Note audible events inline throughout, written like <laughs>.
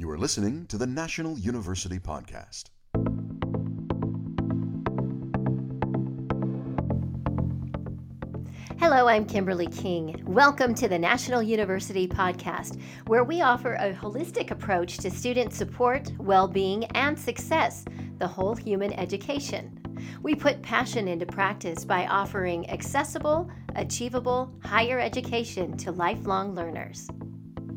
You are listening to the National University Podcast. Hello, I'm Kimberly King. Welcome to the National University Podcast, where we offer a holistic approach to student support, well being, and success, the whole human education. We put passion into practice by offering accessible, achievable higher education to lifelong learners.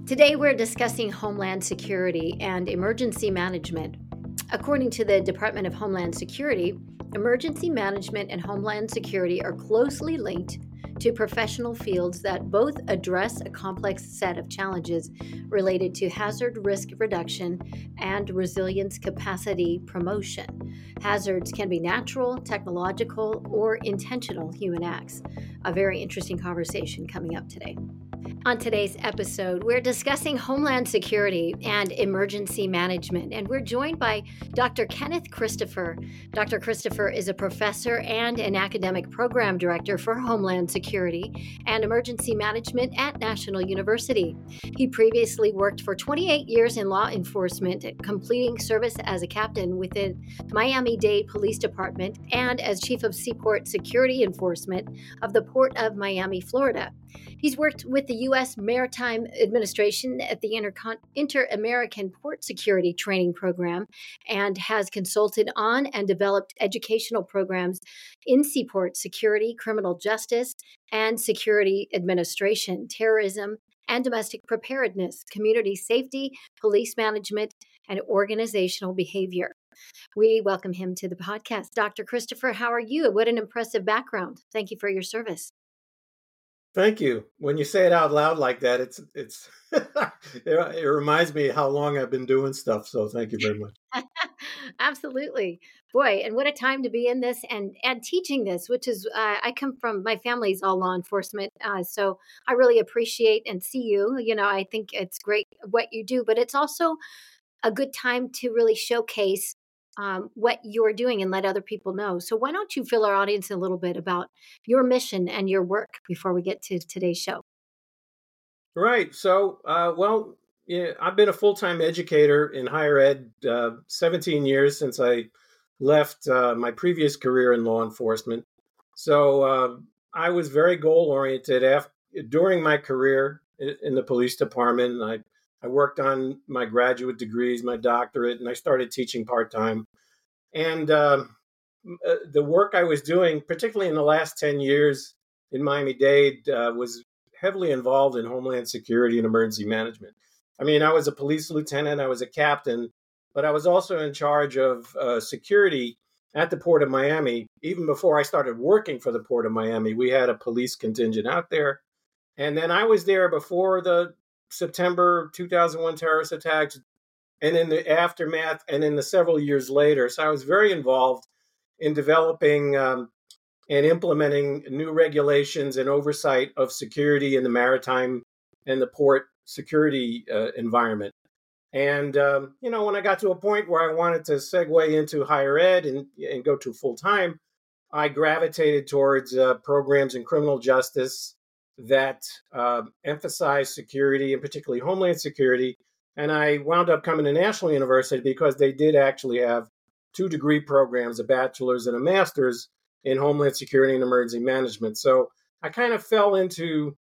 Today, we're discussing Homeland Security and emergency management. According to the Department of Homeland Security, emergency management and Homeland Security are closely linked to professional fields that both address a complex set of challenges related to hazard risk reduction and resilience capacity promotion. Hazards can be natural, technological, or intentional human acts. A very interesting conversation coming up today. On today's episode, we're discussing Homeland Security and emergency management, and we're joined by Dr. Kenneth Christopher. Dr. Christopher is a professor and an academic program director for Homeland Security and emergency management at National University. He previously worked for 28 years in law enforcement, completing service as a captain within Miami Dade Police Department and as chief of Seaport Security Enforcement of the Port of Miami, Florida. He's worked with the U.S. Maritime Administration at the Inter American Port Security Training Program and has consulted on and developed educational programs in seaport security, criminal justice, and security administration, terrorism, and domestic preparedness, community safety, police management, and organizational behavior. We welcome him to the podcast. Dr. Christopher, how are you? What an impressive background. Thank you for your service. Thank you. When you say it out loud like that, it's it's <laughs> it, reminds me how long I've been doing stuff. So thank you very much. <laughs> Absolutely, boy, and what a time to be in this and and teaching this, which is uh, I come from my family's all law enforcement, uh, so I really appreciate and see you. You know, I think it's great what you do, but it's also a good time to really showcase um, what you're doing and let other people know. So, why don't you fill our audience a little bit about your mission and your work before we get to today's show? Right. So, uh, well, yeah, I've been a full time educator in higher ed uh, 17 years since I left uh, my previous career in law enforcement. So, um, I was very goal oriented during my career in the police department. I I worked on my graduate degrees, my doctorate, and I started teaching part time. And uh, uh, the work I was doing, particularly in the last 10 years in Miami Dade, uh, was heavily involved in homeland security and emergency management. I mean, I was a police lieutenant, I was a captain, but I was also in charge of uh, security at the Port of Miami. Even before I started working for the Port of Miami, we had a police contingent out there. And then I was there before the September 2001 terrorist attacks and in the aftermath and in the several years later. So I was very involved in developing um, and implementing new regulations and oversight of security in the maritime and the port security uh, environment. And, um, you know, when I got to a point where I wanted to segue into higher ed and, and go to full time, I gravitated towards uh, programs in criminal justice that uh, emphasized security and particularly homeland security. And I wound up coming to National University because they did actually have two degree programs, a bachelor's and a master's in homeland security and emergency management. So I kind of fell into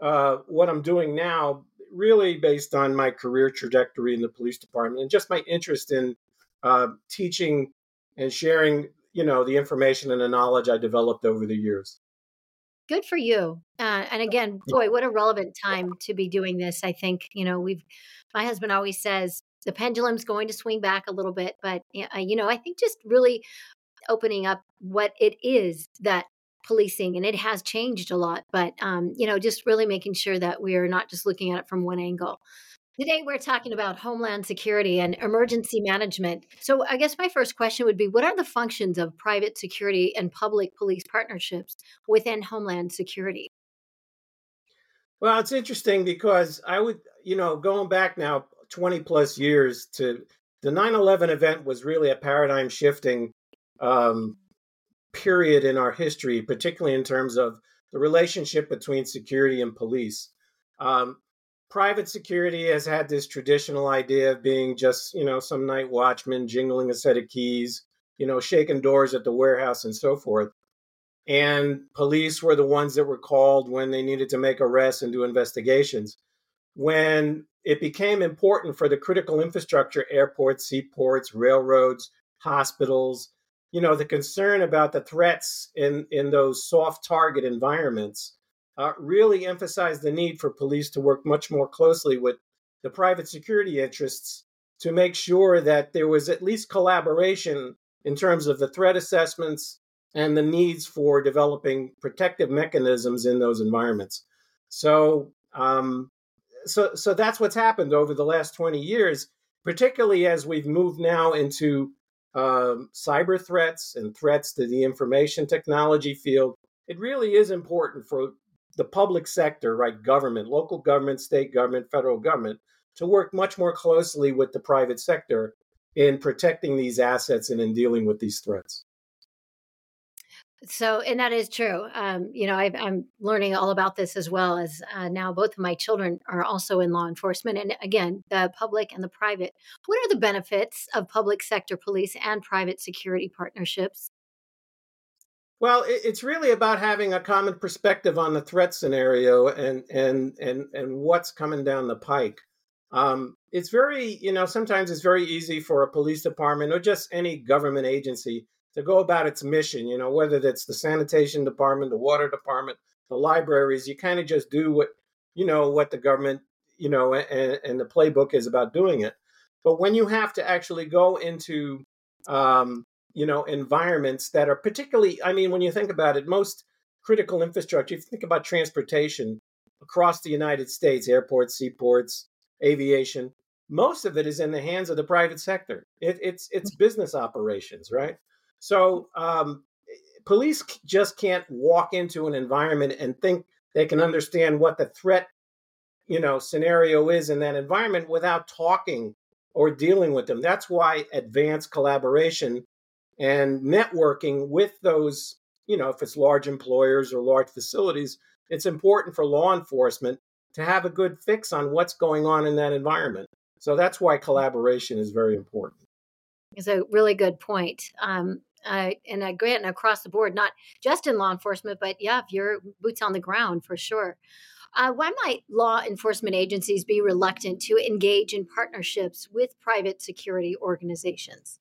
uh, what I'm doing now, really based on my career trajectory in the police department and just my interest in uh, teaching and sharing, you know, the information and the knowledge I developed over the years. Good for you. Uh, and again, boy, what a relevant time to be doing this. I think, you know, we've, my husband always says the pendulum's going to swing back a little bit, but, uh, you know, I think just really opening up what it is that policing and it has changed a lot but um, you know just really making sure that we are not just looking at it from one angle Today, we're talking about homeland security and emergency management. So, I guess my first question would be What are the functions of private security and public police partnerships within homeland security? Well, it's interesting because I would, you know, going back now 20 plus years to the 9 11 event was really a paradigm shifting um, period in our history, particularly in terms of the relationship between security and police. Um, private security has had this traditional idea of being just, you know, some night watchman jingling a set of keys, you know, shaking doors at the warehouse and so forth. And police were the ones that were called when they needed to make arrests and do investigations. When it became important for the critical infrastructure, airports, seaports, railroads, hospitals, you know, the concern about the threats in, in those soft target environments uh, really emphasized the need for police to work much more closely with the private security interests to make sure that there was at least collaboration in terms of the threat assessments and the needs for developing protective mechanisms in those environments. So, um, so, so that's what's happened over the last 20 years, particularly as we've moved now into um, cyber threats and threats to the information technology field. It really is important for the public sector, right? Government, local government, state government, federal government, to work much more closely with the private sector in protecting these assets and in dealing with these threats. So, and that is true. Um, you know, i am learning all about this as well as uh, now both of my children are also in law enforcement. And again, the public and the private. What are the benefits of public sector police and private security partnerships? Well, it's really about having a common perspective on the threat scenario and and and and what's coming down the pike. Um, it's very, you know, sometimes it's very easy for a police department or just any government agency to go about its mission. You know, whether that's the sanitation department, the water department, the libraries, you kind of just do what you know what the government, you know, and, and the playbook is about doing it. But when you have to actually go into um, you know environments that are particularly i mean when you think about it most critical infrastructure if you think about transportation across the united states airports seaports aviation most of it is in the hands of the private sector. It, it's it's business operations right? So um, police just can't walk into an environment and think they can understand what the threat you know scenario is in that environment without talking or dealing with them. That's why advanced collaboration and networking with those you know if it's large employers or large facilities it's important for law enforcement to have a good fix on what's going on in that environment so that's why collaboration is very important it's a really good point um, uh, and I grant across the board, not just in law enforcement, but yeah, if you're boots on the ground for sure. Uh, why might law enforcement agencies be reluctant to engage in partnerships with private security organizations?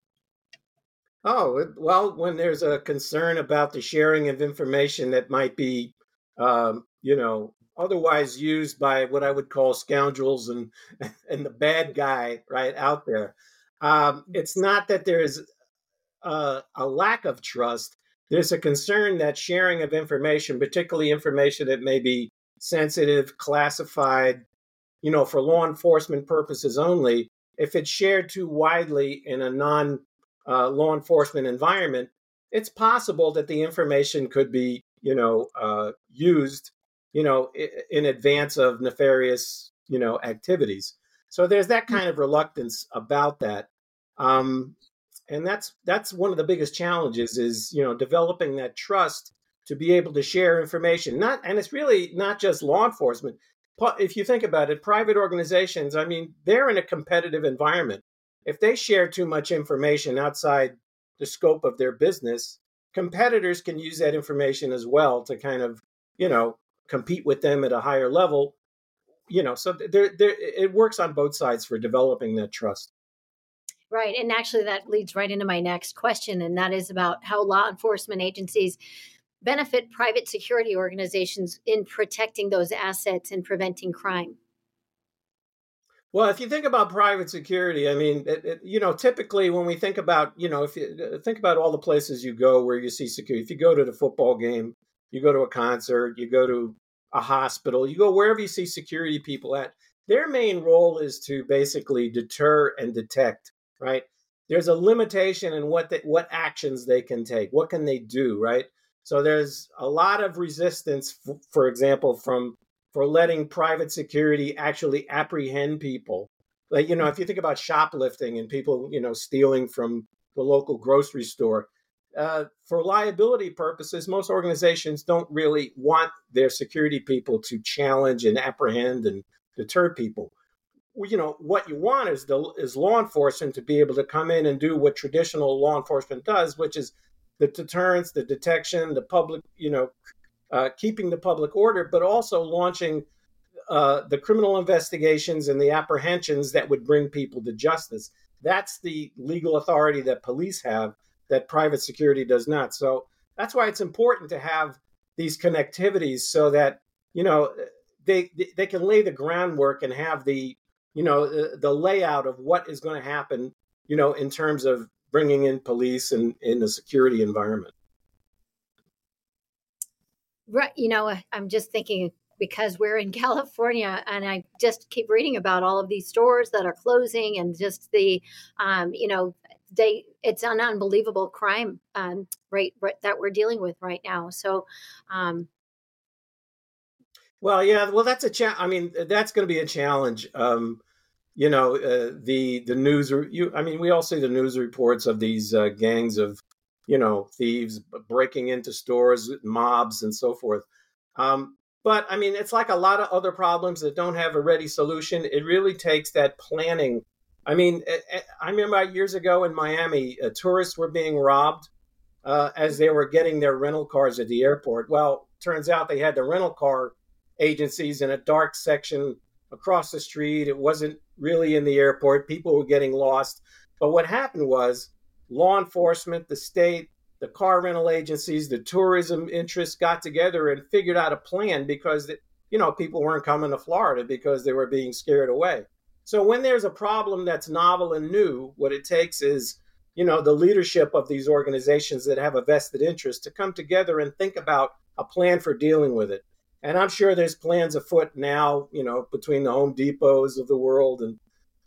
Oh, well, when there's a concern about the sharing of information that might be, um, you know, otherwise used by what I would call scoundrels and <laughs> and the bad guy right out there. Um, it's not that there's a, a lack of trust. There's a concern that sharing of information, particularly information that may be sensitive, classified, you know, for law enforcement purposes only, if it's shared too widely in a non uh, law enforcement environment, it's possible that the information could be, you know, uh, used, you know, in, in advance of nefarious, you know, activities. So there's that hmm. kind of reluctance about that, um, and that's that's one of the biggest challenges is you know developing that trust to be able to share information. Not and it's really not just law enforcement. If you think about it, private organizations, I mean, they're in a competitive environment if they share too much information outside the scope of their business, competitors can use that information as well to kind of, you know, compete with them at a higher level. You know, so there, there, it works on both sides for developing that trust. Right. And actually, that leads right into my next question, and that is about how law enforcement agencies benefit private security organizations in protecting those assets and preventing crime. Well, if you think about private security, I mean, it, it, you know, typically when we think about, you know, if you uh, think about all the places you go where you see security, if you go to the football game, you go to a concert, you go to a hospital, you go wherever you see security people at, their main role is to basically deter and detect, right? There's a limitation in what they, what actions they can take. What can they do, right? So there's a lot of resistance, for example, from for letting private security actually apprehend people. Like, you know, if you think about shoplifting and people, you know, stealing from the local grocery store, uh, for liability purposes, most organizations don't really want their security people to challenge and apprehend and deter people. You know what you want is the is law enforcement to be able to come in and do what traditional law enforcement does, which is the deterrence, the detection, the public, you know, uh, keeping the public order, but also launching uh, the criminal investigations and the apprehensions that would bring people to justice. That's the legal authority that police have that private security does not. So that's why it's important to have these connectivities so that you know they they can lay the groundwork and have the you know the, the layout of what is going to happen you know in terms of bringing in police and in the security environment right you know i'm just thinking because we're in <laughs> California and I just keep reading about all of these stores that are closing and just the, um, you know, they it's an unbelievable crime um, rate that we're dealing with right now. So, um, well, yeah, well, that's a cha- I mean, that's going to be a challenge. Um, you know, uh, the the news. You, I mean, we all see the news reports of these uh, gangs of, you know, thieves breaking into stores, mobs, and so forth. Um, but I mean, it's like a lot of other problems that don't have a ready solution. It really takes that planning. I mean, eh, eh, I remember years ago in Miami, uh, tourists were being robbed uh, as they were getting their rental cars at the airport. Well, turns out they had the rental car agencies in a dark section across the street. It wasn't really in the airport. People were getting lost. But what happened was law enforcement, the state, the car rental agencies, the tourism interests got together and figured out a plan because you know people weren't coming to Florida because they were being scared away. So when there's a problem that's novel and new, what it takes is you know the leadership of these organizations that have a vested interest to come together and think about a plan for dealing with it. And I'm sure there's plans afoot now, you know, between the Home Depots of the world and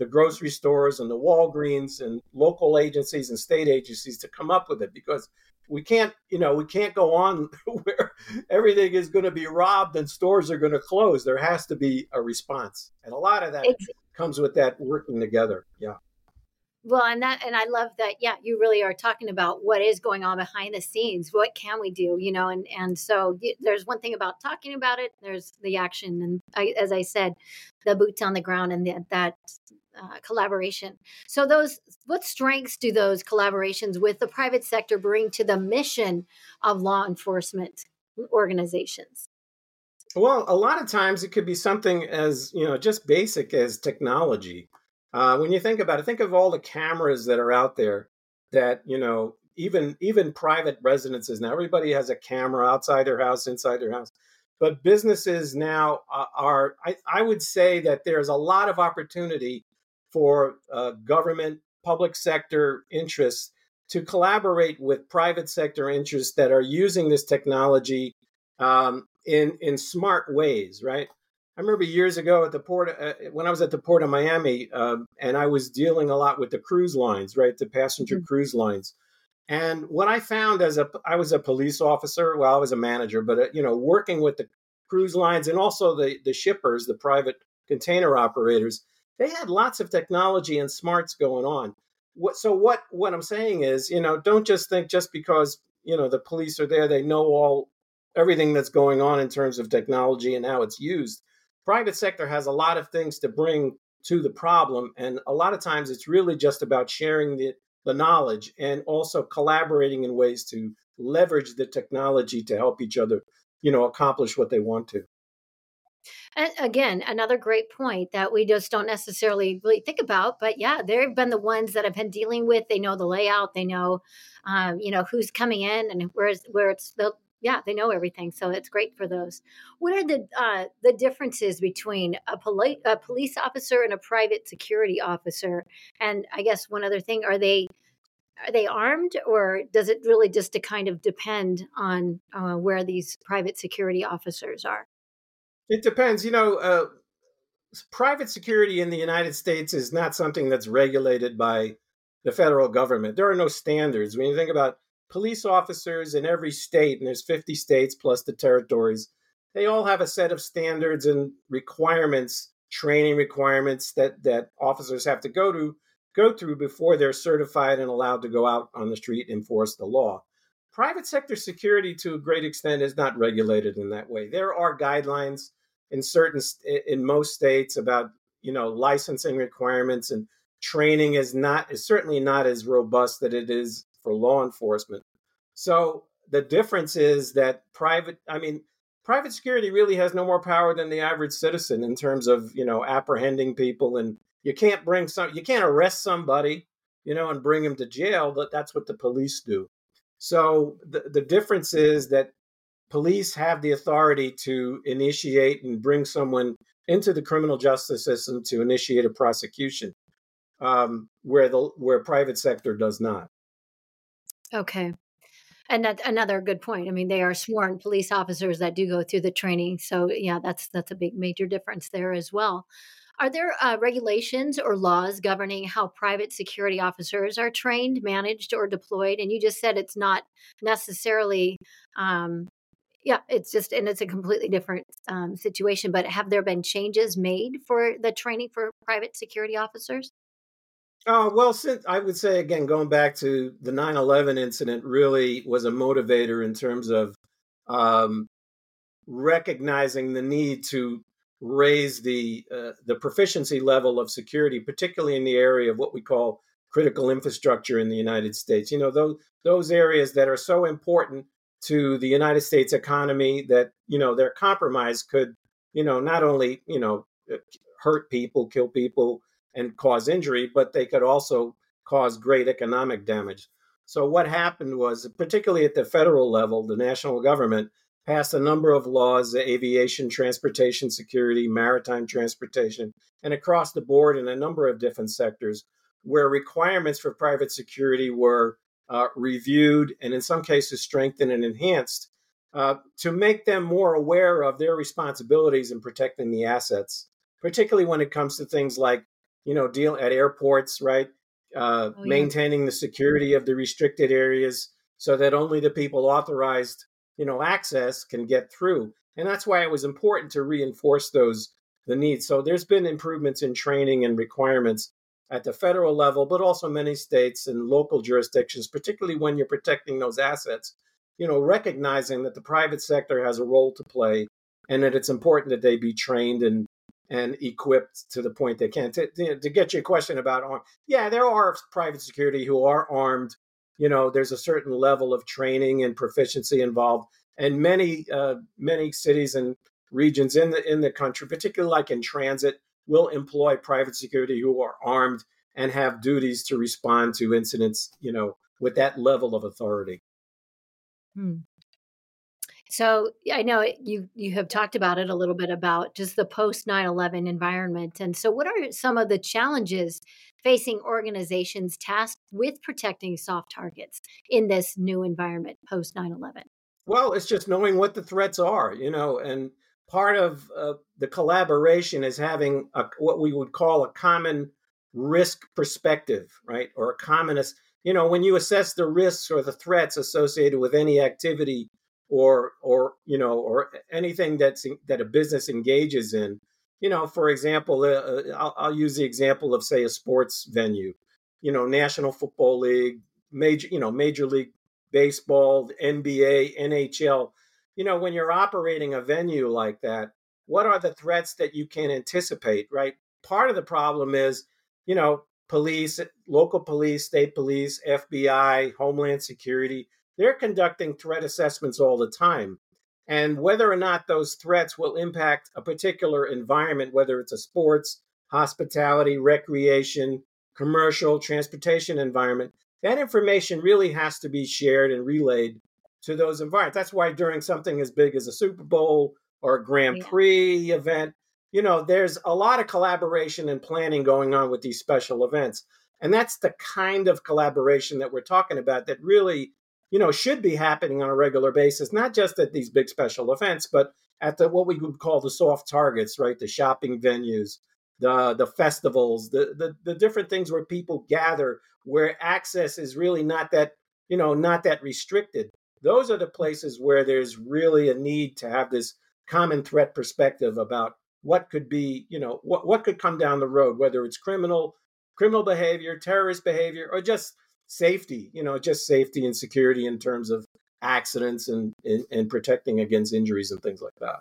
the grocery stores and the Walgreens and local agencies and state agencies to come up with it because we can't, you know, we can't go on <laughs> where everything is going to be robbed and stores are going to close. There has to be a response. And a lot of that comes with that working together. Yeah. Well, and that, and I love that. Yeah, you really are talking about what is going on behind the scenes. What can we do? You know, and and so there's one thing about talking about it. There's the action, and I, as I said, the boots on the ground, and the, that uh, collaboration. So, those what strengths do those collaborations with the private sector bring to the mission of law enforcement organizations? Well, a lot of times it could be something as you know just basic as technology. Uh, when you think about it, think of all the cameras that are out there. That you know, even even private residences now, everybody has a camera outside their house, inside their house. But businesses now are, I, I would say that there's a lot of opportunity for uh, government, public sector interests to collaborate with private sector interests that are using this technology um, in in smart ways, right? I remember years ago at the port uh, when I was at the port of Miami, uh, and I was dealing a lot with the cruise lines, right, the passenger mm-hmm. cruise lines. And what I found as a I was a police officer, well, I was a manager, but uh, you know, working with the cruise lines and also the the shippers, the private container operators, they had lots of technology and smarts going on. What, so what what I'm saying is, you know, don't just think just because you know the police are there, they know all everything that's going on in terms of technology and how it's used. Private sector has a lot of things to bring to the problem, and a lot of times it's really just about sharing the the knowledge and also collaborating in ways to leverage the technology to help each other, you know, accomplish what they want to. And again, another great point that we just don't necessarily really think about. But yeah, they've been the ones that I've been dealing with. They know the layout. They know, um, you know, who's coming in and where's where it's yeah they know everything so it's great for those what are the uh, the differences between a, poli- a police officer and a private security officer and i guess one other thing are they are they armed or does it really just to kind of depend on uh, where these private security officers are it depends. You know, uh, private security in the United States is not something that's regulated by the federal government. There are no standards. When you think about police officers in every state, and there's 50 states plus the territories, they all have a set of standards and requirements, training requirements that that officers have to go to go through before they're certified and allowed to go out on the street and enforce the law. Private sector security, to a great extent, is not regulated in that way. There are guidelines in certain in most states about you know licensing requirements and training is not is certainly not as robust that it is for law enforcement. So the difference is that private I mean private security really has no more power than the average citizen in terms of you know apprehending people and you can't bring some you can't arrest somebody you know and bring them to jail but that's what the police do so the, the difference is that police have the authority to initiate and bring someone into the criminal justice system to initiate a prosecution um, where the where private sector does not okay and that's another good point. I mean, they are sworn police officers that do go through the training. So yeah, that's that's a big major difference there as well. Are there uh, regulations or laws governing how private security officers are trained, managed, or deployed? And you just said it's not necessarily, um, yeah, it's just, and it's a completely different um, situation. But have there been changes made for the training for private security officers? Uh, well, since I would say again, going back to the 9/11 incident, really was a motivator in terms of um, recognizing the need to raise the uh, the proficiency level of security, particularly in the area of what we call critical infrastructure in the United States. You know, those those areas that are so important to the United States economy that you know their compromise could, you know, not only you know uh, hurt people, kill people and cause injury, but they could also cause great economic damage. So, what happened was, particularly at the federal level, the national government passed a number of laws aviation, transportation security, maritime transportation, and across the board in a number of different sectors where requirements for private security were uh, reviewed and in some cases strengthened and enhanced uh, to make them more aware of their responsibilities in protecting the assets, particularly when it comes to things like you know, deal at airports, right? Uh, oh, yeah. Maintaining the security of the restricted areas so that only the people authorized, you know, access can get through. And that's why it was important to reinforce those the needs. So there's been improvements in training and requirements at the federal level, but also many states and local jurisdictions, particularly when you're protecting those assets, you know, recognizing that the private sector has a role to play and that it's important that they be trained and and equipped to the point they can. To, to get your question about arm, yeah, there are private security who are armed. You know, there's a certain level of training and proficiency involved, and many uh, many cities and regions in the in the country, particularly like in transit, will employ private security who are armed and have duties to respond to incidents. You know, with that level of authority. Hmm. So I know you you have talked about it a little bit about just the post 9/11 environment. And so what are some of the challenges facing organizations tasked with protecting soft targets in this new environment post 9/11? Well, it's just knowing what the threats are, you know, and part of uh, the collaboration is having a, what we would call a common risk perspective, right? Or a common, you know, when you assess the risks or the threats associated with any activity or or you know or anything that's that a business engages in you know for example uh, uh, I'll, I'll, use the example of say a sports venue you know national football league major you know major league baseball nba nhl you know when you're operating a venue like that what are the threats that you can anticipate right part of the problem is you know police local police state police fbi homeland security they're conducting threat assessments all the time. And whether or not those threats will impact a particular environment, whether it's a sports, hospitality, recreation, commercial, transportation environment, that information really has to be shared and relayed to those environments. That's why during something as big as a Super Bowl or a Grand yeah. Prix event, you know, there's a lot of collaboration and planning going on with these special events. And that's the kind of collaboration that we're talking about that really you know, should be happening on a regular basis, not just at these big special events, but at the what we would call the soft targets, right? The shopping venues, the the festivals, the the, the different things where people gather, where access is really not that, you know, not that restricted. Those are the places where there's really a need to have this common threat perspective about what could be, you know, what what could come down the road, whether it's criminal criminal behavior, terrorist behavior, or just safety, you know, just safety and security in terms of accidents and, and, and protecting against injuries and things like that.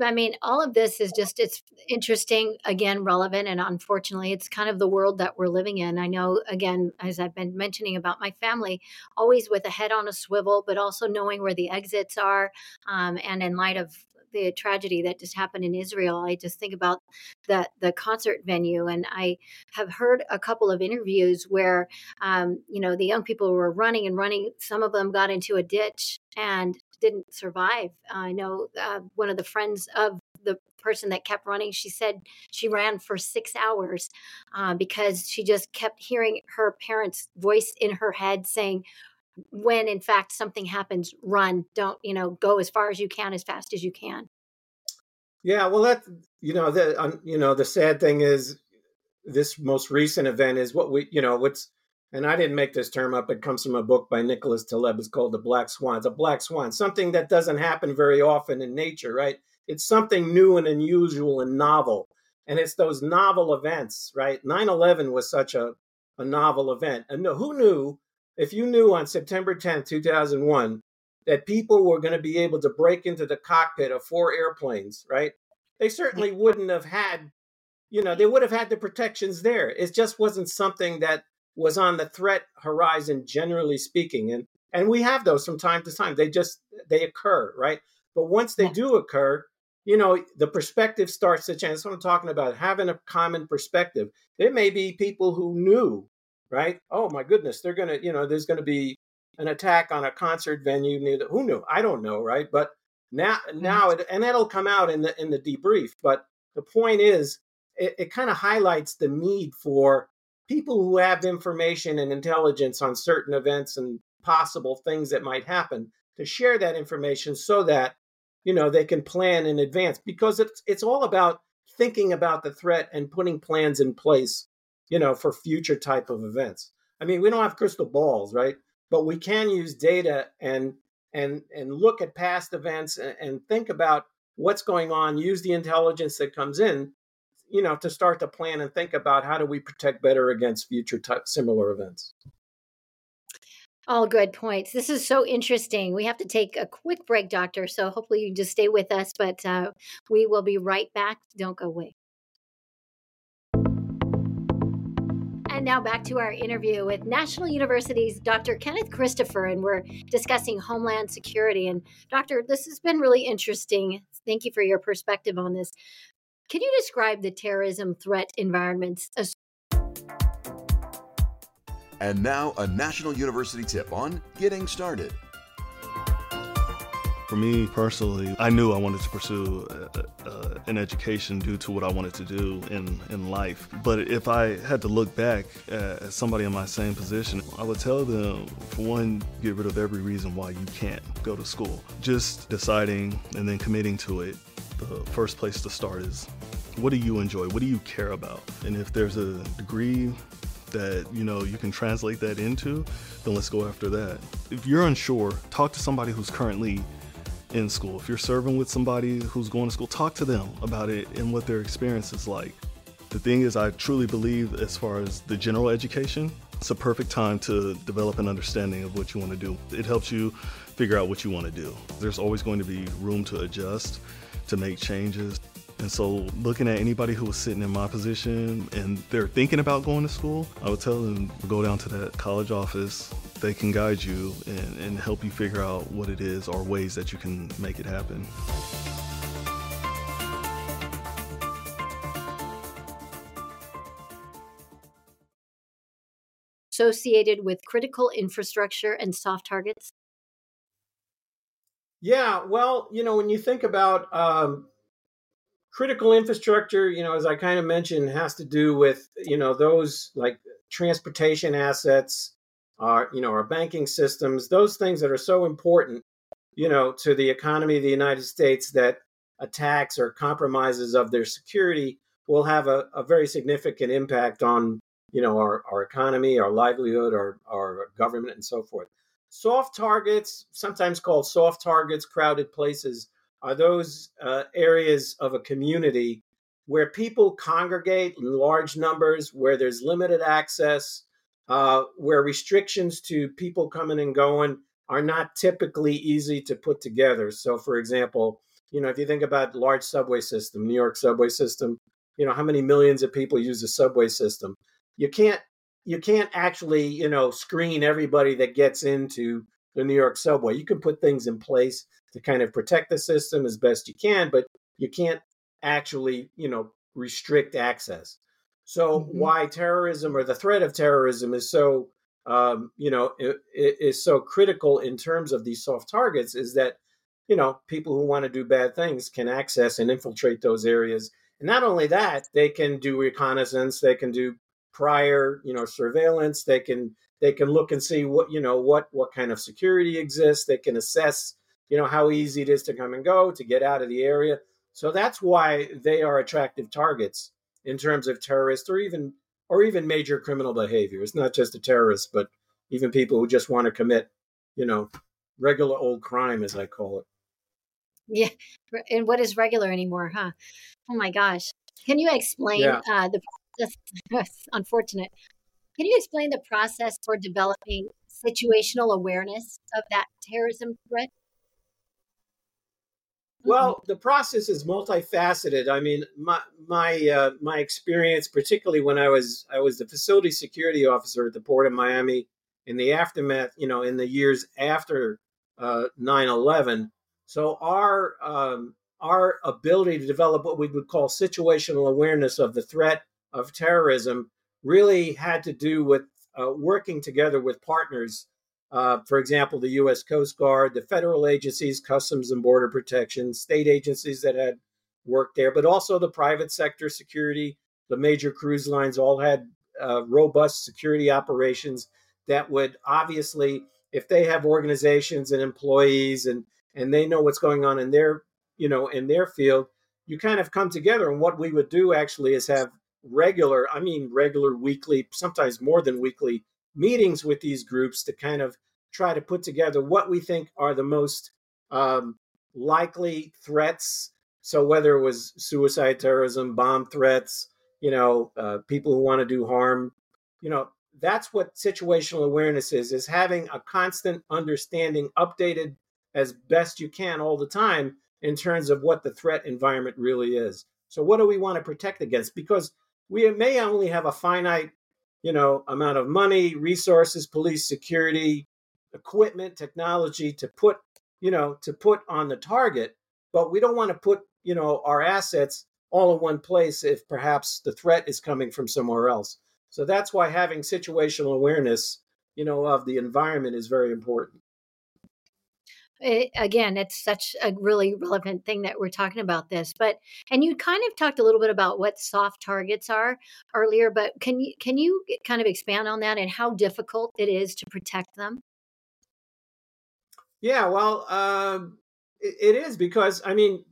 I mean, all of this is just, it's interesting, again, relevant. And unfortunately, it's kind of the world that we're living in. I know, again, as I've been mentioning about my family, always with a head on a swivel, but also knowing where the exits are. Um, and in light of the tragedy that just happened in Israel, I just think about the the concert venue, and I have heard a couple of interviews where, um, you know, the young people were running and running. Some of them got into a ditch and didn't survive. I know uh, one of the friends of the person that kept running, she said she ran for six hours uh, because she just kept hearing her parents' voice in her head saying, when in fact something happens, run. Don't, you know, go as far as you can, as fast as you can. Yeah, well, that you know, the um, you know, the sad thing is, this most recent event is what we, you know, what's and I didn't make this term up. It comes from a book by Nicholas Taleb. It's called The Black Swan. It's a black swan, something that doesn't happen very often in nature, right? It's something new and unusual and novel. And it's those novel events, right? 9 11 was such a, a novel event. And who knew, if you knew on September 10th, 2001, that people were going to be able to break into the cockpit of four airplanes, right? They certainly wouldn't have had, you know, they would have had the protections there. It just wasn't something that was on the threat horizon generally speaking and and we have those from time to time. They just they occur right? But once they do occur you know the perspective starts to change. That's what i'm talking about having a common perspective. There may be people who knew right? Oh my goodness they're gonna you know there's gonna be an attack on a concert venue near the, who knew? I don't know right? But now now it, and that'll come out in the in the debrief. But the point is it, it kind of highlights the need for people who have information and intelligence on certain events and possible things that might happen to share that information so that you know they can plan in advance. Because it's it's all about thinking about the threat and putting plans in place you know for future type of events. I mean we don't have crystal balls right? But we can use data and and and look at past events and, and think about what's going on use the intelligence that comes in you know, to start to plan and think about how do we protect better against future type, similar events. All good points. This is so interesting. We have to take a quick break, Doctor. So hopefully you just stay with us, but uh, we will be right back. Don't go away. And now back to our interview with National University's Dr. Kenneth Christopher, and we're discussing Homeland Security. And, Doctor, this has been really interesting. Thank you for your perspective on this. Can you describe the terrorism threat environments? And now, a National University tip on getting started. For me personally, I knew I wanted to pursue uh, uh, an education due to what I wanted to do in, in life. But if I had to look back at somebody in my same position, I would tell them, for one, get rid of every reason why you can't go to school. Just deciding and then committing to it the first place to start is what do you enjoy? What do you care about? And if there's a degree that you know you can translate that into, then let's go after that. If you're unsure, talk to somebody who's currently in school. If you're serving with somebody who's going to school, talk to them about it and what their experience is like. The thing is, I truly believe, as far as the general education, it's a perfect time to develop an understanding of what you want to do. It helps you figure out what you want to do. There's always going to be room to adjust to make changes. And so, looking at anybody who was sitting in my position and they're thinking about going to school, I would tell them go down to that college office. They can guide you and, and help you figure out what it is or ways that you can make it happen. Associated with critical infrastructure and soft targets? Yeah, well, you know, when you think about um, critical infrastructure, you know, as I kind of mentioned, has to do with you know those like transportation assets, our you know our banking systems, those things that are so important, you know, to the economy of the United States that attacks or compromises of their security will have a, a very significant impact on you know our, our economy, our livelihood, our our government, and so forth. Soft targets, sometimes called soft targets, crowded places, are those uh, areas of a community where people congregate in large numbers, where there's limited access, uh, where restrictions to people coming and going are not typically easy to put together. So, for example, You know, if you think about large subway system, New York subway system, you know, how many millions of people use the subway system? You can't you can't actually, you know, screen everybody that gets into the New York subway. You can put things in place to kind of protect the system as best you can, but you can't actually, you know, restrict access. So mm-hmm. why terrorism or the threat of terrorism is so, um, you know, it, it is so critical in terms of these soft targets is that, you know, people who want to do bad things can access and infiltrate those areas. And not only that, they can do reconnaissance, they can do prior, you know, surveillance, they can they can look and see what you know what what kind of security exists. They can assess, you know, how easy it is to come and go to get out of the area. So that's why they are attractive targets in terms of terrorists or even or even major criminal behavior. It's not just a terrorist, but even people who just want to commit, you know, regular old crime, as I call it. Yeah, and what is regular anymore, huh? Oh my gosh! Can you explain yeah. uh, the process? <laughs> unfortunate. Can you explain the process for developing situational awareness of that terrorism threat? Well, mm-hmm. the process is multifaceted. I mean, my my uh, my experience, particularly when I was I was the facility security officer at the Port of Miami in the aftermath, you know, in the years after uh, 9/11. So our um, our ability to develop what we would call situational awareness of the threat of terrorism really had to do with uh, working together with partners uh, for example, the U.S. Coast Guard, the federal agencies, Customs and Border Protection, state agencies that had worked there, but also the private sector security. The major cruise lines all had uh, robust security operations that would obviously, if they have organizations and employees and and they know what's going on in their you know in their field, you kind of come together. And what we would do actually is have regular, I mean regular weekly, sometimes more than weekly meetings with these groups to kind of try to put together what we think are the most um, likely threats. So whether it was suicide, terrorism, bomb threats, you know, uh, people who want to do harm, you know, that's what situational awareness is: is having a constant understanding, updated as best you can all the time in terms of what the threat environment really is. So what do we want to protect against? Because we may only have a finite you know, amount of money, resources, police security, equipment, technology to put, you know, to put on the target. But we don't want to put, you know, our assets all in one place if perhaps the threat is coming from somewhere else. So that's why having situational awareness, you know, of the environment is very important it, again, it's such a really relevant thing that we're talking about this. But and you kind of talked a little bit about what soft targets are earlier, but can you can you kind of expand on that and how difficult it is to protect them? Yeah, well, um, it, it is because I mean,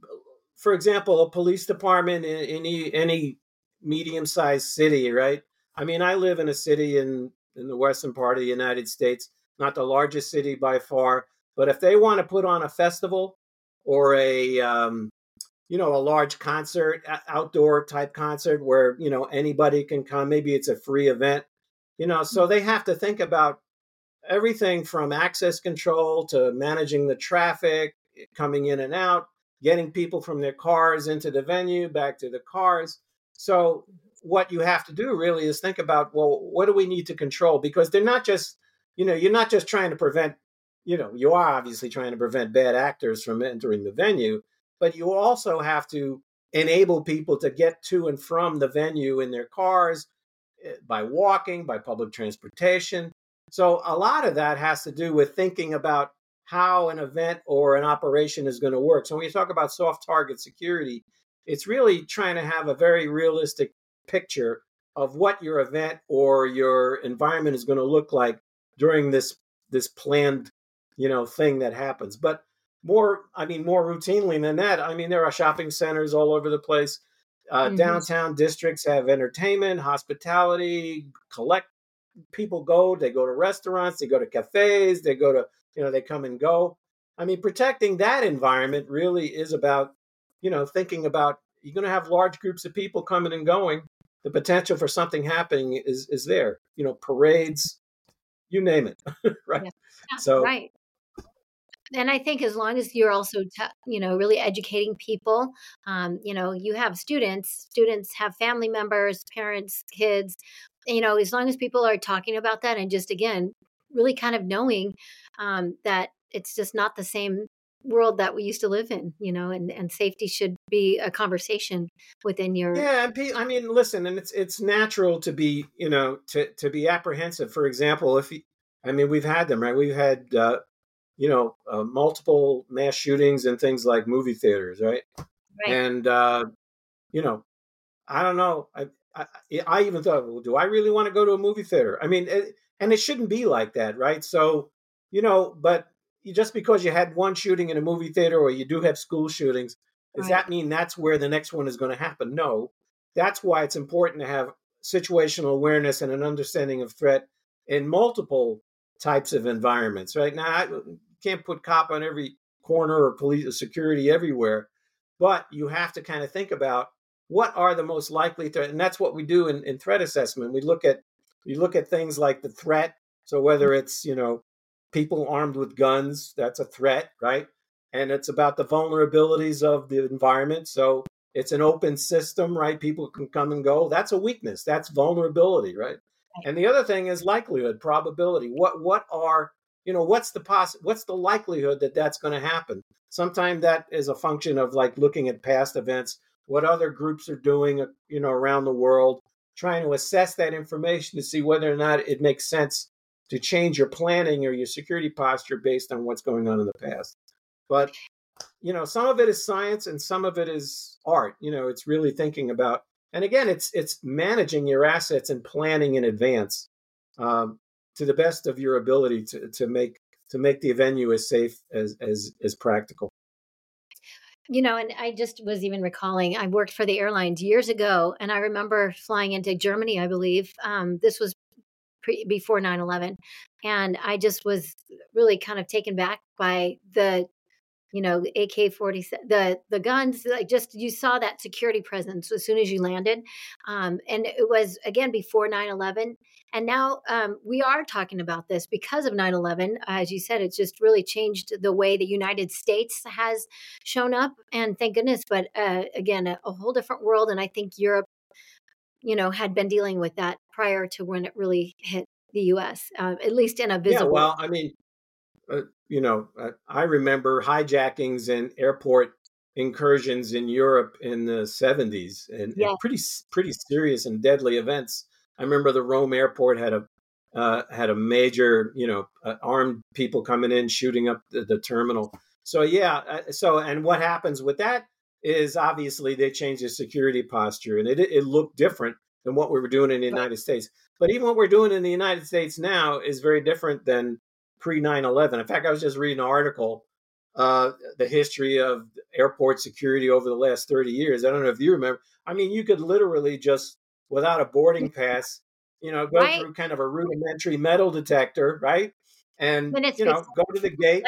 for example, a police department in any any medium sized city, right? I mean, I live in a city in in the western part of the United States, not the largest city by far but if they want to put on a festival or a um, you know a large concert, outdoor type concert where you know anybody can come, maybe it's a free event, you know, so they have to think about everything from access control to managing the traffic coming in and out, getting people from their cars into the venue, back to the cars. So what you have to do really is think about well, what do we need to control? Because they're not just you know you're not just trying to prevent you know, you are obviously trying to prevent bad actors from entering the venue, but you also have to enable people to get to and from the venue in their cars eh, by walking, by public transportation. So a lot of that has to do with thinking about how an event or an operation is going to work. So when you talk about soft target security, it's really trying to have a very realistic picture of what your event or your environment is going to look like during this this planned you know thing that happens. But more i mean more routinely than that i mean there are shopping centers all over the place. Uh, mm-hmm. downtown districts have entertainment hospitality collect people go they go to restaurants they go to cafes they go to you know they come and go. I mean protecting that environment really is about you know thinking about you're going to have large groups of people coming and going. The potential for something happening is is there you know parades you name it <laughs> right? Yeah. so right and I think as long as you're also, you know, really educating people, um, you know, you have students, students have family members, parents, kids, you know, as long as people are talking about that and just again, really kind of knowing um, that it's just not the same world that we used to live in, you know, and, and safety should be a conversation within your Yeah, I mean, listen, and it's it's natural to be, you know, to to be apprehensive. For example, if I mean, we've had them, right? We've had uh, you know, uh, multiple mass shootings and things like movie theaters, right? Right. And uh, you know, I don't know. I, I, I even thought, well, do I really want to go to a movie theater? I mean, it, and it shouldn't be like that, right? So, you know, but just because you had one shooting in a movie theater or you do have school shootings, does right. that mean that's where the next one is going to happen? No. That's why it's important to have situational awareness and an understanding of threat in multiple types of environments, right? Now, I, can't put cop on every corner or police or security everywhere, but you have to kind of think about what are the most likely threat, and that's what we do in, in threat assessment. We look at we look at things like the threat. So whether mm. it's you know people armed with guns, that's a threat, right? And it's about the vulnerabilities of the environment. So it's an open system, right? People can come and go. That's a weakness. That's vulnerability, right? And the other thing is likelihood, probability. What what are you know what's the poss- what's the likelihood that that's going to happen? Sometimes that is a function of like looking at past events what other groups are doing uh, you know around the world trying to assess that information to see whether or not it makes sense to change your planning or your security posture based on what's going on in the past. But you know some of it is science and some of it is art you know it's really thinking about and again it's it's managing your assets and planning in advance. Um, to the best of your ability to, to make to make the venue as safe as as as practical. You know and i just was even recalling i worked for the airlines years ago and i remember flying into germany i believe um, this was pre, before 9-11 and i just was really kind of taken back by the you know ak-47 the the guns like just you saw that security presence as soon as you landed um, and it was again before 9-11 and now um, we are talking about this because of 9-11 as you said it's just really changed the way the united states has shown up and thank goodness but uh, again a, a whole different world and i think europe you know had been dealing with that prior to when it really hit the us uh, at least in a visible yeah, well i mean uh, you know, uh, I remember hijackings and airport incursions in Europe in the 70s and, yeah. and, pretty pretty serious and deadly events. I remember the Rome airport had a uh, had a major, you know, uh, armed people coming in shooting up the, the terminal. So yeah, uh, so and what happens with that is obviously they changed the security posture and it it looked different than what we were doing in the United States. But even what we're doing in the United States now is very different than pre 9 11. In fact, I was just reading an article, uh, the history of airport security over the last 30 years. I don't know if you remember. I mean, you could literally just, without a boarding pass, you know, go right. through kind of a rudimentary metal detector, right? And, you know, go to the gate.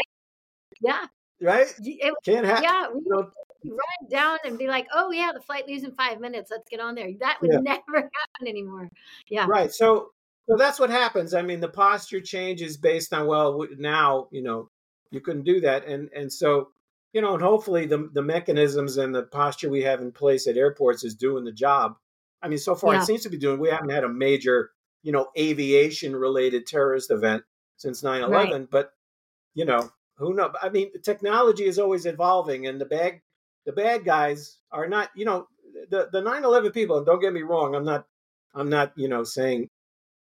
Yeah. Right? It, Can't happen. Yeah. You know, run down and be like, oh, yeah, the flight leaves in five minutes. Let's get on there. That would yeah. <laughs> never happen anymore. Yeah. Right. So, so that's what happens. I mean, the posture changes based on well, now you know you couldn't do that, and and so you know, and hopefully the the mechanisms and the posture we have in place at airports is doing the job. I mean, so far yeah. it seems to be doing. We haven't had a major you know aviation related terrorist event since 9-11 right. but you know who knows i mean technology is always evolving and the bad the bad guys are not you know the the 9-11 people and don't get me wrong i'm not i'm not you know saying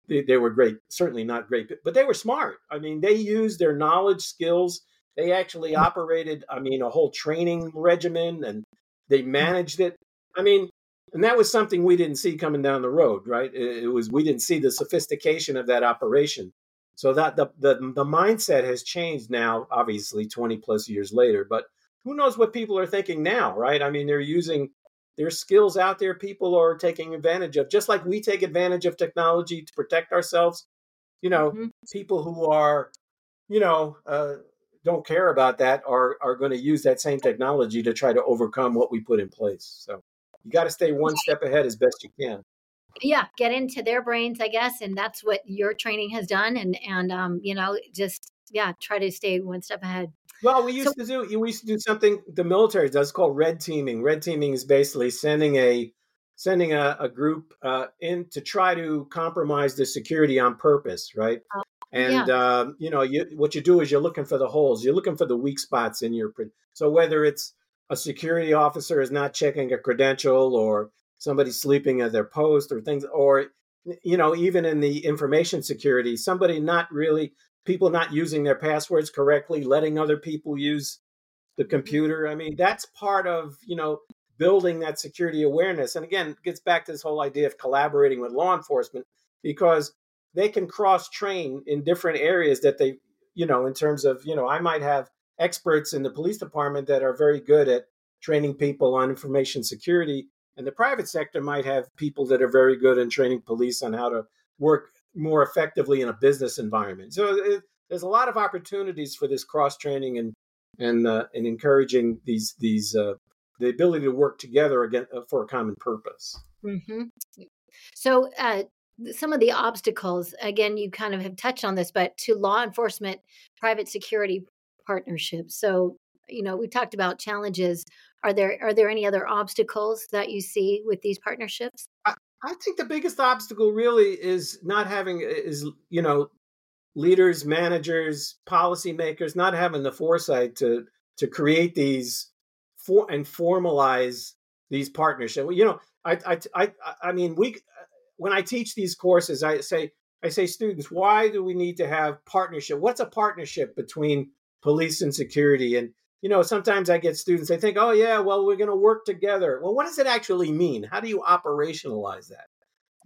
they, they were great, certainly not great, but they were smart. I mean, they used their knowledge, skills. They actually mm. operated, I mean, a whole training regimen and they mm. managed it. I mean, and that was something we didn't see coming down the road, right? It, was we didn't see the sophistication of that operation. So that the, the the mindset has changed now, obviously, 20 plus years later. But who knows what people are thinking now, right? I mean, they're using there's skills out there people are taking advantage of, just like we take advantage of technology to protect ourselves. You know, mm-hmm. people who are, you know, uh, don't care about that are are going to use that same technology to try to overcome what we put in place. So you got to stay one step ahead as best you can. Yeah, get into their brains, I guess, and that's what your training has done. And and um, you know, just yeah, try to stay one step ahead. Well, we used so, to do we used to do something the military does called red teaming. Red teaming is basically sending a sending a, a group uh, in to try to compromise the security on purpose, right? Uh, and yeah. uh, you know, you, what you do is you're looking for the holes. You're looking for the weak spots in your. So whether it's a security officer is not checking a credential, or somebody sleeping at their post, or things, or you know, even in the information security, somebody not really people not using their passwords correctly, letting other people use the mm-hmm. computer. I mean, that's part of you know building that security awareness. And again, it gets back to this whole idea of collaborating with law enforcement because they can cross train in different areas that they, you know, in terms of, you know, I might have experts in the police department that are very good at training people on information security. And the private sector might have people that are very good in training police on how to work more effectively in a business environment. So it, there's a lot of opportunities for this cross training and and uh, and encouraging these these uh, the ability to work together again uh, for a common purpose. Mm-hmm. So, uh, some of the obstacles, again, you kind of have touched on this, but to law enforcement, private security partnerships. So, you know, we talked about challenges. Are there are there any other obstacles that you see with these partnerships? I, I think the biggest obstacle really is not having is you know leaders, managers, policymakers not having the foresight to to create these for and formalize these partnerships. You know, I I I I mean, we uh, when I teach these courses, I say I say students, why do we need to have partnership? What's a partnership between police and security? And you know, sometimes I get students, they think, oh yeah, well, we're going to work together. Well, what does it actually mean? How do you operationalize that?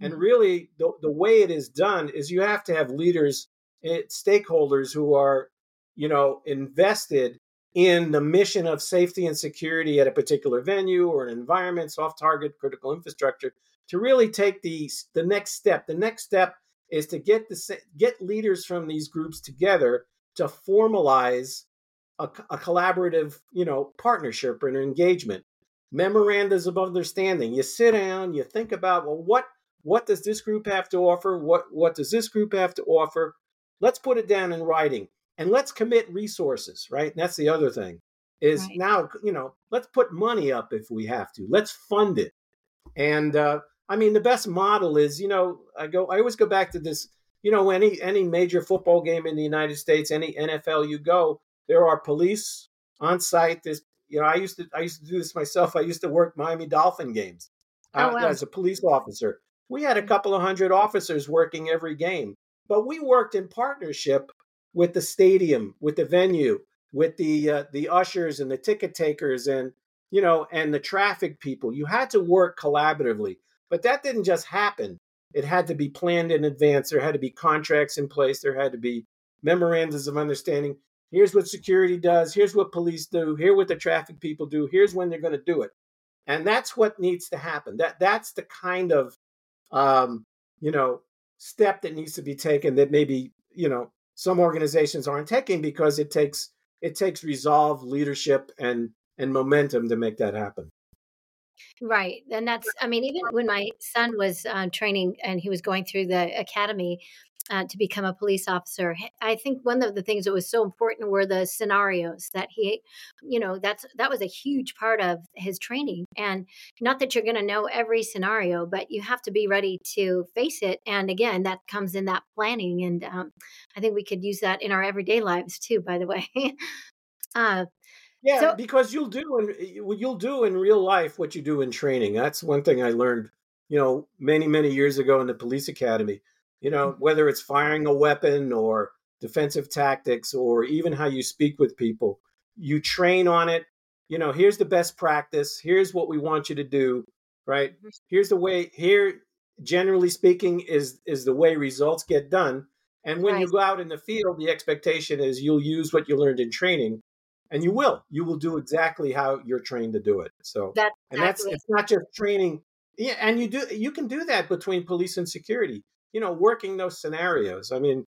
And mm-hmm. really, the, the way it is done is you have to have leaders, eh, stakeholders who are, you know, invested in the mission of safety and security at a particular venue or an environment, soft target, critical infrastructure, to really take the the next step. The next step is to get the get leaders from these groups together to formalize a, a collaborative, you know, partnership and engagement. Memorandums of understanding. You sit down, you think about well, what what does this group have to offer? What what does this group have to offer? Let's put it down in writing and let's commit resources, right? And that's the other thing is right. now, you know, let's put money up if we have to. Let's fund it. And uh, I mean, the best model is, you know, I go, I always go back to this, you know, any any major football game in the United States, any NFL you go, there are police on site. This, you know, I used to I used to do this myself. I used to work Miami Dolphin games oh, uh, wow. as a police officer. We had a couple of hundred officers working every game, but we worked in partnership with the stadium, with the venue, with the uh, the ushers and the ticket takers and you know and the traffic people. You had to work collaboratively, but that didn't just happen. It had to be planned in advance. There had to be contracts in place. There had to be memorandums of understanding. Here's what security does. Here's what police do. Here's what the traffic people do. Here's when they're going to do it. And that's what needs to happen. That that's the kind of um, you know step that needs to be taken that maybe you know some organizations aren't taking because it takes it takes resolve, leadership, and and momentum to make that happen. Right. And that's, I mean, even when my son was uh, training and he was going through the academy, uh, to become a police officer. I think one of the things that was so important were the scenarios that he, you know, that's that was a huge part of his training. And not that you're going to know every scenario, but you have to be ready to face it. And again, that comes in that planning. And um, I think we could use that in our everyday lives too. By the way. <laughs> uh, yeah, so, because you'll do in you'll do in real life what you do in training. That's one thing I learned, you know, many many years ago in the police academy you know, whether it's firing a weapon or defensive tactics or even how you speak with people, you train on it. You know, here's the best practice. Here's what we want you to do, right? Mm-hmm. Here's the way here generally speaking is is the way results get done. And when right. you go out in the field, the expectation is you'll use what you learned in training and you will. You will do exactly how you're trained to do it. So that's and that's it's not just training yeah, and you do you can do that between police and security you know, working those scenarios. I mean,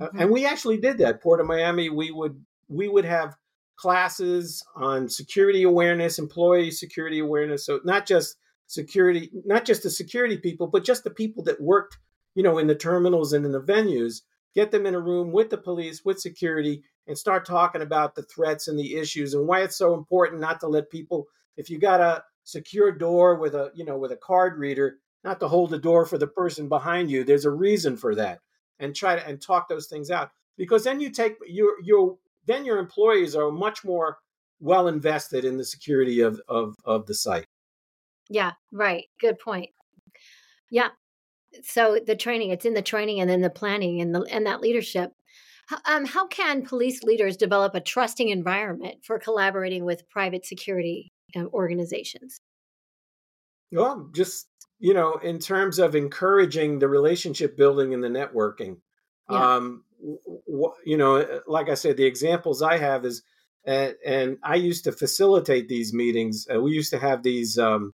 uh, mm-hmm. and we actually did that. Port of Miami, we would we would have classes on security awareness, employee security awareness. So not just security, not just the security people, but just the people that worked, you know, in the terminals and in the venues, get them in a room with the police, with security, and start talking about the threats and the issues and why it's so important not to let people if you got a secure door with a you know with a card reader not to hold the door for the person behind you there's a reason for that and try to and talk those things out because then you take your your then your employees are much more well invested in the security of of of the site. Yeah right good point. Yeah so the training it's in the training and then the planning and the and that leadership. Um, how can police leaders develop a trusting environment for collaborating with private security uh, organizations? Well, just you know, in terms of encouraging the relationship building and the networking, yeah. um, w- you know, uh, like I said, the examples I have is, uh, and I used to facilitate these meetings. Uh, we used to have these, um,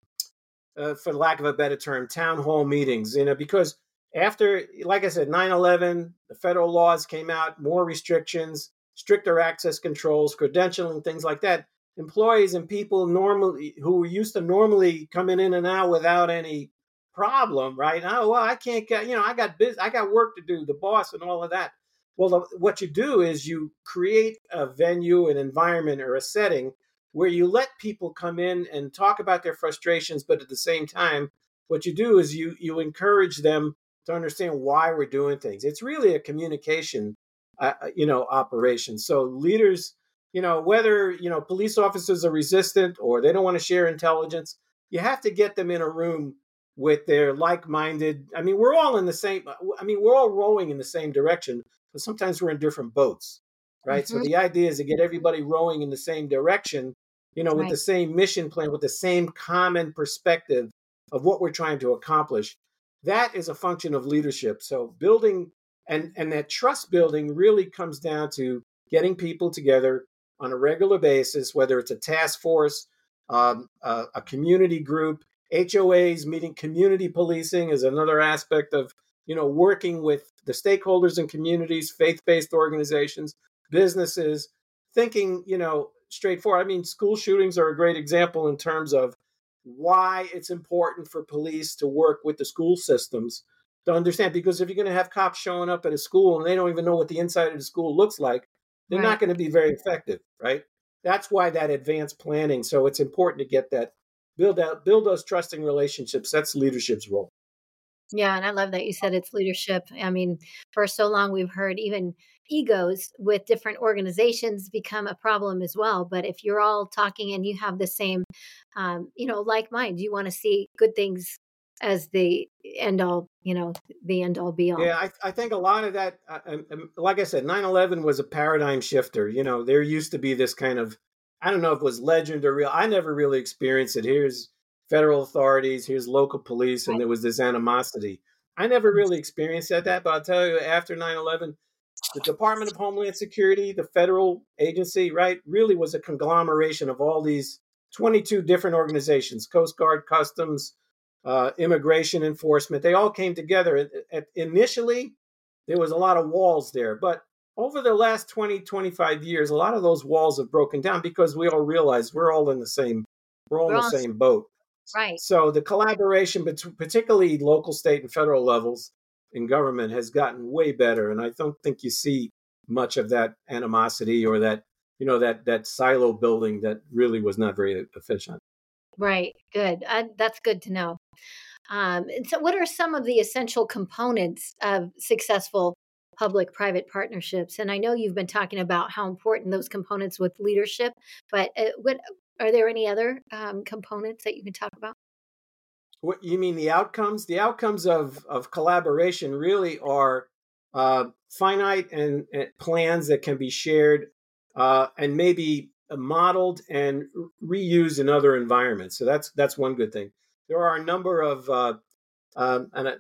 uh, for lack of a better term, town hall meetings. You know, because after, like I said, 9 11, the federal laws came out, more restrictions, stricter access controls, credentialing, things like that. Employees and people normally who were used to normally coming in and out without any problem, right? Oh, well, I can't get, you know, I got business, I got work to do, the boss and all of that. Well, the, what you do is you create a venue, an environment, or a setting where you let people come in and talk about their frustrations, but at the same time, what you do is you you encourage them to understand why we're doing things. It's really a communication, uh, uh, you know, operation. So leaders, you know, whether you know police officers are resistant or they don't want to share intelligence, you have to get them in a room with their like-minded. I mean, we're all in the same. Uh, I mean, we're all rowing in the same direction, but sometimes we're in different boats, right? Mm-hmm. So the idea is to get everybody rowing in the same direction, you know, with right. the same mission plan, with the same common perspective of what we're trying to accomplish that is a function of leadership. So building and and that trust building really comes down to getting people together on a regular basis, whether it's a task force, um, a, a community group, HOAs meeting community policing is another aspect of you know working with the stakeholders and communities, faith-based organizations, businesses, thinking you know straightforward. I mean, school shootings are a great example in terms of why it's important for police to work with the school systems to understand because if you're going to have cops showing up at a school and they don't even know what the inside of the school looks like they're right. not going to be very effective right that's why that advanced planning so it's important to get that build out build those trusting relationships that's leadership's role yeah and i love that you said it's leadership i mean for so long we've heard even egos with different organizations become a problem as well. But if you're all talking and you have the same, um, you know, like mind, you want to see good things as the end all, you know, the end all be all. Yeah, I, I think a lot of that, uh, um, um like I said, 9 11 was a paradigm shifter. You know, there used to be this kind of, I don't know if it was legend or real. I never really experienced it. Here's federal authorities, here's local police, and right. there was this animosity. I never really experienced that, but I'll tell you, after 9 11, the Department of Homeland Security, the federal agency, right, really was a conglomeration of all these 22 different organizations Coast Guard, Customs, uh, Immigration Enforcement. They all came together. initially, there was a lot of walls there, but over the last 20, 25 years, a lot of those walls have broken down because we all realize we're all in the same, we're all we're in the same boat. Right. So the collaboration between, particularly local, state, and federal levels, in government has gotten way better, and I don't think you see much of that animosity or that you know that that silo building that really was not very efficient. Right. Good. Uh, that's good to know. Um, and so, what are some of the essential components of successful public-private partnerships? And I know you've been talking about how important those components with leadership, but uh, what are there any other um, components that you can talk about? What you mean the outcomes? The outcomes of of collaboration really are uh, finite and, and, plans that can be shared uh, and maybe modeled and reused in other environments. So that's that's one good thing. There are a number of uh, um, and I,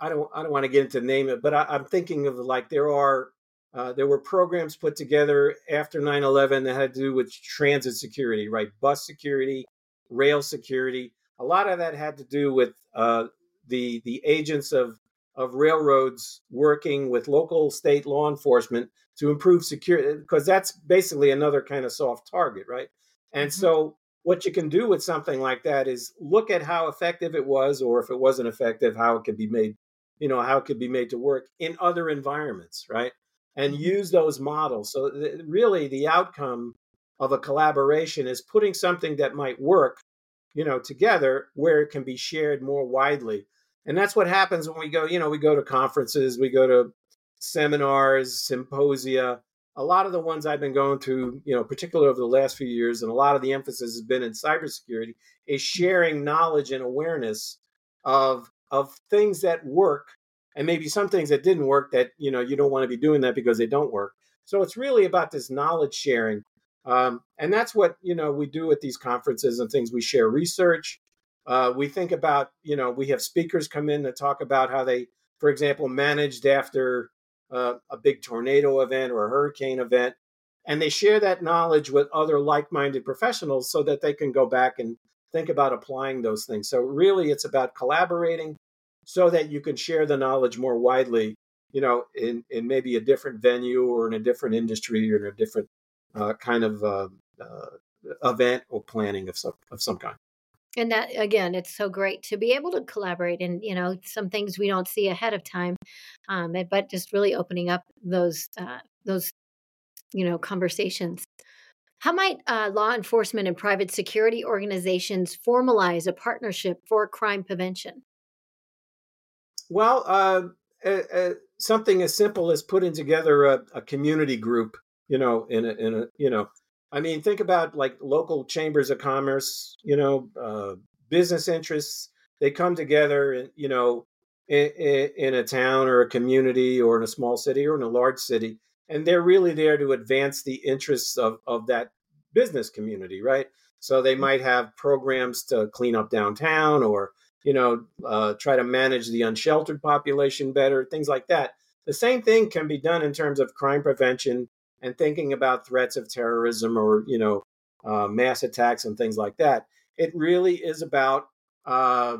I, don't I don't want to get into name it, but I, am thinking of like there are uh, there were programs put together after 9/11 that had to do with transit security, right? Bus security, rail security a lot of that had to do with uh, the the agents of of railroads working with local state law enforcement to improve security because that's basically another kind of soft target right and mm-hmm. so what you can do with something like that is look at how effective it was or if it wasn't effective how it could be made you know, how it could be made to work in other environments, right? And Mm-hmm. use those models. So, th- really, the outcome of a collaboration is putting something that might work, you know, together where it can be shared more widely. And that's what happens when we go, you know, we go to conferences, we go to seminars, symposia. A lot of the ones I've been going through, you know, particularly over the last few years, and a lot of the emphasis has been in cybersecurity, is sharing knowledge and awareness of of things that work and maybe some things that didn't work that you know you don't want to be doing that because they don't work. So it's really about this knowledge sharing um, and that's what you know we do at these conferences and things. We share research uh, we think about you know we have speakers come in to talk about how they for example managed after uh, a big tornado event or a hurricane event and they share that knowledge with other like-minded professionals so that they can go back and think about applying those things. So really it's about collaborating so that you can share the knowledge more widely you know in, in maybe a different venue or in a different industry or in a different uh, kind of uh, uh, event or planning of some of some kind And that again, it's so great to be able to collaborate, and you know, some things we don't see ahead of time, um, but just really opening up those uh, those you know conversations. How might uh, law enforcement and private security organizations formalize a partnership for crime prevention? Well, uh, something as simple as putting together a, a community group, you know, in a, in a, you know, I mean, think about like local chambers of commerce, you know, uh, business interests. They come together, and you know, in, in a town or a community or in a small city or in a large city, and they're really there to advance the interests of of that business community, right? So they might have programs to clean up downtown or you know, uh, try to manage the unsheltered population better, things like that. The same thing can be done in terms of crime prevention and thinking about threats of terrorism or, you know, uh, mass attacks and things like that. It really is about uh,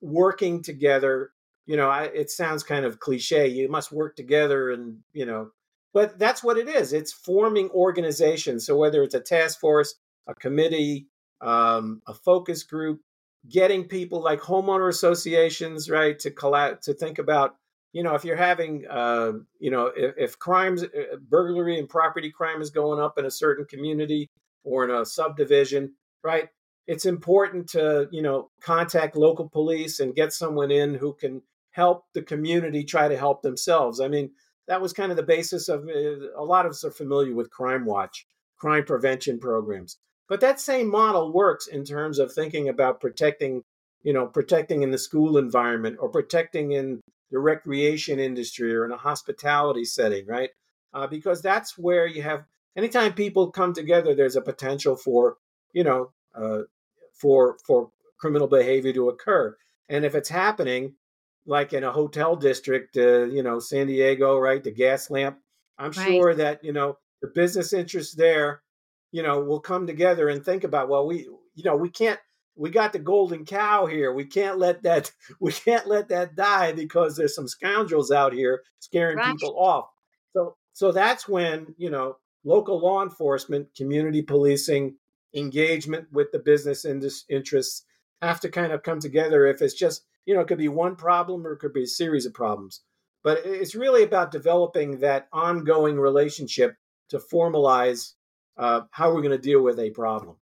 working together. You know, I, it sounds kind of cliche. You must work together and, you know, but that's what it is. It's forming organizations. So whether it's a task force, a committee, um, a focus group, getting people like homeowner associations right to collab to think about you know if you're having uh, you know if, if crimes uh, burglary and property crime is going up in a certain community or in a subdivision right it's important to you know contact local police and get someone in who can help the community try to help themselves. I mean that was kind of the basis of uh, a lot of us are familiar with crime watch crime prevention programs. But that same model works in terms of thinking about protecting, you know, protecting in the school environment or protecting in the recreation industry or in a hospitality setting, right? Uh, because that's where you have anytime people come together, there's a potential for, you know, uh, for for criminal behavior to occur. And if it's happening, like in a hotel district, uh, you know, San Diego, right, the Gaslamp, I'm Right. sure that you know the business interests there you know, will come together and think about, well, we, you know, we can't, we got the golden cow here. We can't let that, <laughs> we can't let that die because there's some scoundrels out here scaring Right. people off. So, so that's when, you know, local law enforcement, community policing, engagement with the business interests have to kind of come together. If it's just, you know, it could be one problem or it could be a series of problems. But it's really about developing that ongoing relationship to formalize uh, how we're going to deal with a problem.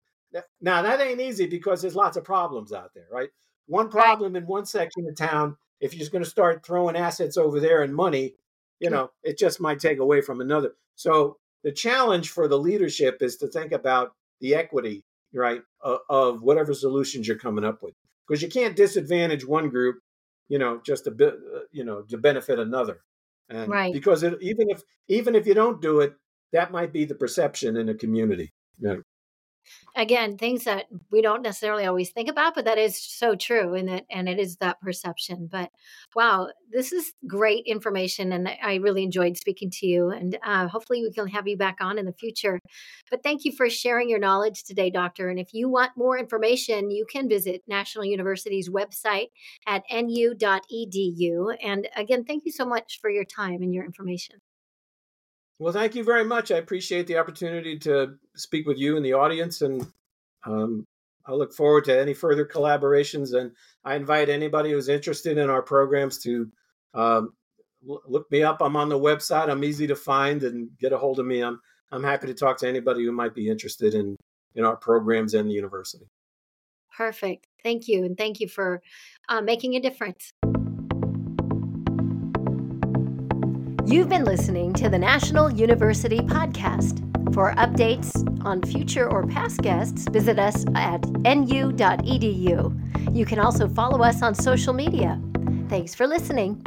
Now, that ain't easy because there's lots of problems out there, right? One problem in one section of town, if you're just going to start throwing assets over there and money, you know, it just might take away from another. So the challenge for the leadership is to think about the equity, right, of, of whatever solutions you're coming up with, because you can't disadvantage one group, you know, just to be, uh, you know to benefit another, and Right. because it, even if even if you don't do it, that might be the perception in a community. Yeah. Again things that we don't necessarily always think about but that is so true and that and it is that perception but wow this is great information and i really enjoyed speaking to you and uh, hopefully we can have you back on in the future but thank you for sharing your knowledge today doctor and if you want more information you can visit national university's website at nu.edu and again thank you so much for your time and your information Well, thank you very much. I appreciate the opportunity to speak with you and the audience, and um, I look forward to any further collaborations. And I invite anybody who's interested in our programs to um, look me up. I'm on the website. I'm easy to find and get a hold of me. I'm I'm happy to talk to anybody who might be interested in in our programs and the university. Perfect. Thank you, and thank you for uh, making a difference. You've been listening to the National University Podcast. For updates on future or past guests, visit us at nu.edu. You can also follow us on social media. Thanks for listening.